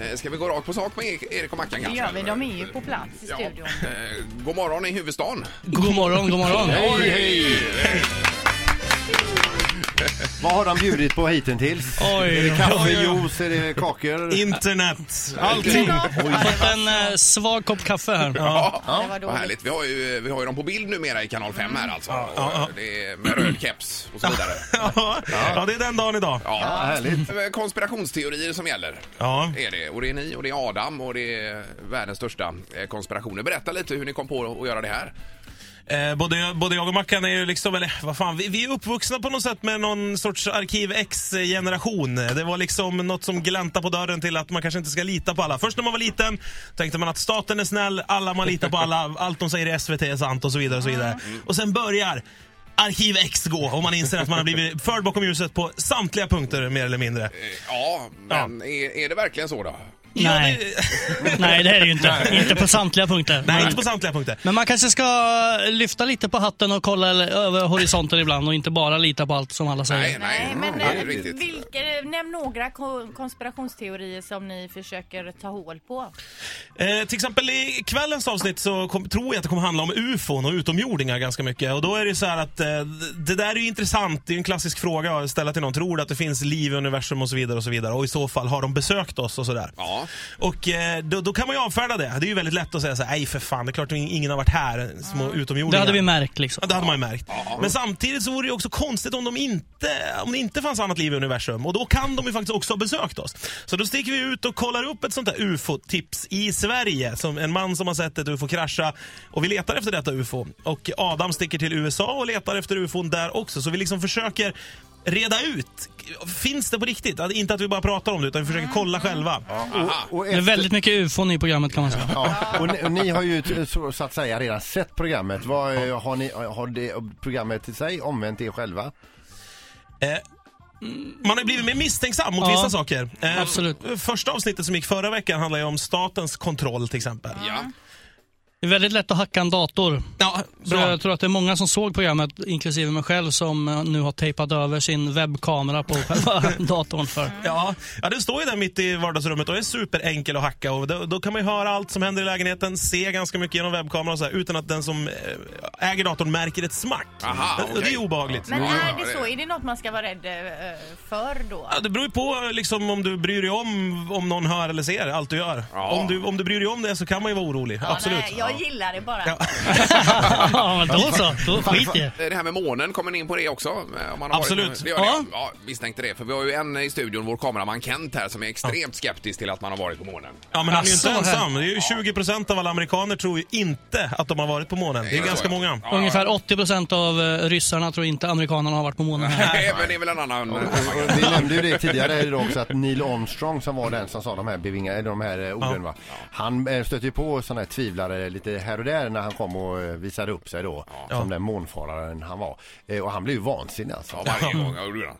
Eh, Ska vi gå rakt på sak med Erik Erik och Mackan Det kanske? gör vi. De är ju på plats i Ja. studion. Eh, God morgon i huvudstaden. God morgon, god morgon. Hej, hej! Vad har de bjudit på hittills? Oj, Är det kaffe, oj, oj. juice, är det kakor? Internet, allting. Fått en eh, svag kopp kaffe här. Ja, var vad dåligt. härligt. Vi har, ju, vi har ju dem på bild numera i kanal 5 här alltså. Och Det är med röd keps och så vidare. Ja, ja, det är den dagen idag. Ja, härligt. Konspirationsteorier som gäller. Ja. Är det. Och det är ni och det är Adam och det är världens största eh, konspirationer. Berätta lite hur ni kom på att göra det här. Eh, både, både jag och Mackan är ju liksom, eller vad fan, vi, vi är uppvuxna på något sätt med någon sorts Arkiv X-generation. Det var liksom något som gläntade på dörren till att man kanske inte ska lita på alla. Först när man var liten tänkte man att staten är snäll, alla man litar på alla, allt de säger i SVT är sant och så vidare. Och, så vidare. och sen börjar Arkiv X gå och man inser att man har blivit förd bakom ljuset på samtliga punkter mer eller mindre. Eh, Ja, men Är, är det verkligen så då? Nej. Nej, det är det ju inte. Inte på samtliga punkter. Nej, inte på samtliga punkter. Men man kanske ska lyfta lite på hatten och kolla över horisonten ibland och inte bara lita på allt som alla säger. Nej, nej. Nej, men det är eh, vilka, nämn några ko- konspirationsteorier som ni försöker ta hål på. Eh, till exempel i kvällens avsnitt så kom, tror jag att det kommer handla om ufon och utomjordingar ganska mycket. Och då är det så här att eh, det där är ju intressant. Det är en klassisk fråga att ställa till någon. Tror du att det finns liv i universum och så vidare och så vidare? Och i så fall, har de besökt oss och sådär? Ja. Och eh, då, då kan man ju avfärda det. Det är ju väldigt lätt att säga så här, nej för fan, det är klart att ingen har varit här, små utomjordingar. Det hade vi märkt liksom. Ja, det hade man ju märkt. Men samtidigt så vore det ju också konstigt om, de inte, om det inte fanns annat liv i universum. Och då kan de ju faktiskt också ha besökt oss. Så då sticker vi ut och kollar upp ett sånt där ufo-tips i Sverige. Som en man som har sett ett ufo krascha. Och vi letar efter detta ufo. Och Adam sticker till USA och letar efter ufon där också. Så vi liksom försöker reda ut. Finns det på riktigt? Att- Inte att vi bara pratar om det, utan vi försöker kolla själva. Och, Det är väldigt mycket ufon i programmet kan man säga. ja, och, ni, och ni har ju t- så, så att säga redan sett programmet. Vad, eh, har, ni, har det programmet till sig omvänt er själva? Eh, man har blivit mer misstänksam mot Ja, vissa saker. Eh, absolut. Första avsnittet som gick förra veckan handlade ju om statens kontroll till exempel. Ja. Det är väldigt lätt att hacka en dator. Ja, Så bra. jag tror att det är många som såg programmet, inklusive mig själv, som eh, nu har tejpat över sin webbkamera på själva datorn för. Ja, ja, den står ju där mitt i vardagsrummet och är superenkel att hacka. Och då, då kan man ju höra allt som händer i lägenheten, se ganska mycket genom webbkameran och så här, utan att den som eh, äger datorn märker ett smack. Aha, Och Det är obehagligt. Men är det- så? Är det något man ska vara rädd eh, för då? Ja, det beror ju på liksom, om du bryr dig om om någon hör eller ser allt du gör. Ja. Om, du, om du bryr dig om det så kan man ju vara orolig. Ja, Absolut. Nej, jag gillar det bara. Ja. ja, men då så. Då skit i det. Det här med månen, kommer ni in på det också? Om man har Absolut. Varit, det gör Ja. det. Ja, misstänkte det. För vi har ju en i studion, vår kameraman Kent här, som är extremt skeptisk till att man har varit på månen. Ja, men han är ju inte ensam. Det är ju 20 procent av alla amerikaner tror ju inte att de har varit på månen. Det är ganska så. många. Ja. Ungefär 80% av eh, ryssarna tror inte amerikanerna har varit på månen. Nej, men det är väl en annan... Vi nämnde ju det tidigare idag också att Neil Armstrong som var den som sa de här bevingade, de här eh, orden va. Han eh, stötte ju på sådana här tvivlare lite här och där när han kom och eh, visade upp sig då. Som den månfararen han var. Eh, Och han blev ju vansinnig alltså. Ja, varje gång. Ja, det gjorde han.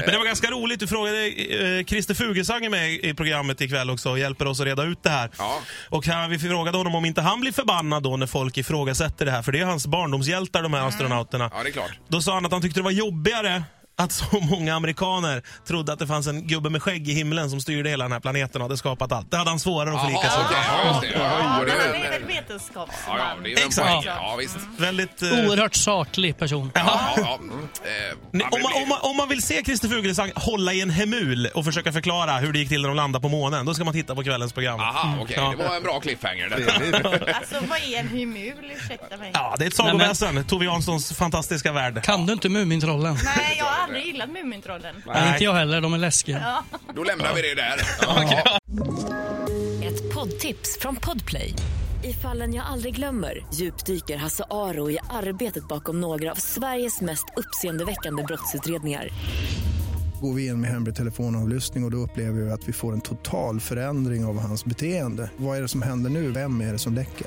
Men det var ganska roligt. Du frågade eh, Christer Fuglesang är med i programmet ikväll också och hjälper oss att reda ut det här. Ja. Och här, vi frågade honom om inte han blir förbannad då när folk ifrågasätter det här. För det är hans barndomshjältar, de här astronauterna. Ja, det är klart. Då sa han att han tyckte det var jobbigare att så många amerikaner trodde att det fanns en gubbe med skägg i himlen som styrde hela den här planeten och hade skapat allt. Det hade han svårare att förlika sig okej. Ja, just det. Ja, det Men är han är väl- vetenskapsman? Ja, ja, det är väl en Exakt. poäng. Ja, visst. Väldigt... eh, Oerhört saklig person. Ja, ja, ja. Eh, Ni, ja, om, man, det- om, man, om man vill se Christer Fuglesang hålla i en hemul och försöka förklara hur det gick till när de landade på månen, då ska man titta på kvällens program. Aha, okej. Ja. Det var en bra cliffhanger. Detta. Alltså vad är en hymul? Ursäkta mig. Ja, det är ett sagoväsen. Tove Janssons fantastiska värld. Kan du inte Mumintrollen? Nej, gillat Mumintrollen. Nej. Inte jag heller, de är läskiga. Då lämnar vi det där. Ett poddtips från Podplay. I fallen jag aldrig glömmer djupdyker Hasse Aro i arbetet bakom några av Sveriges mest uppseendeväckande brottsutredningar. Går vi in med hemlig telefonavlyssning och, och då upplever vi att vi får en total förändring av hans beteende. Vad är det som händer nu? Vem är det som läcker?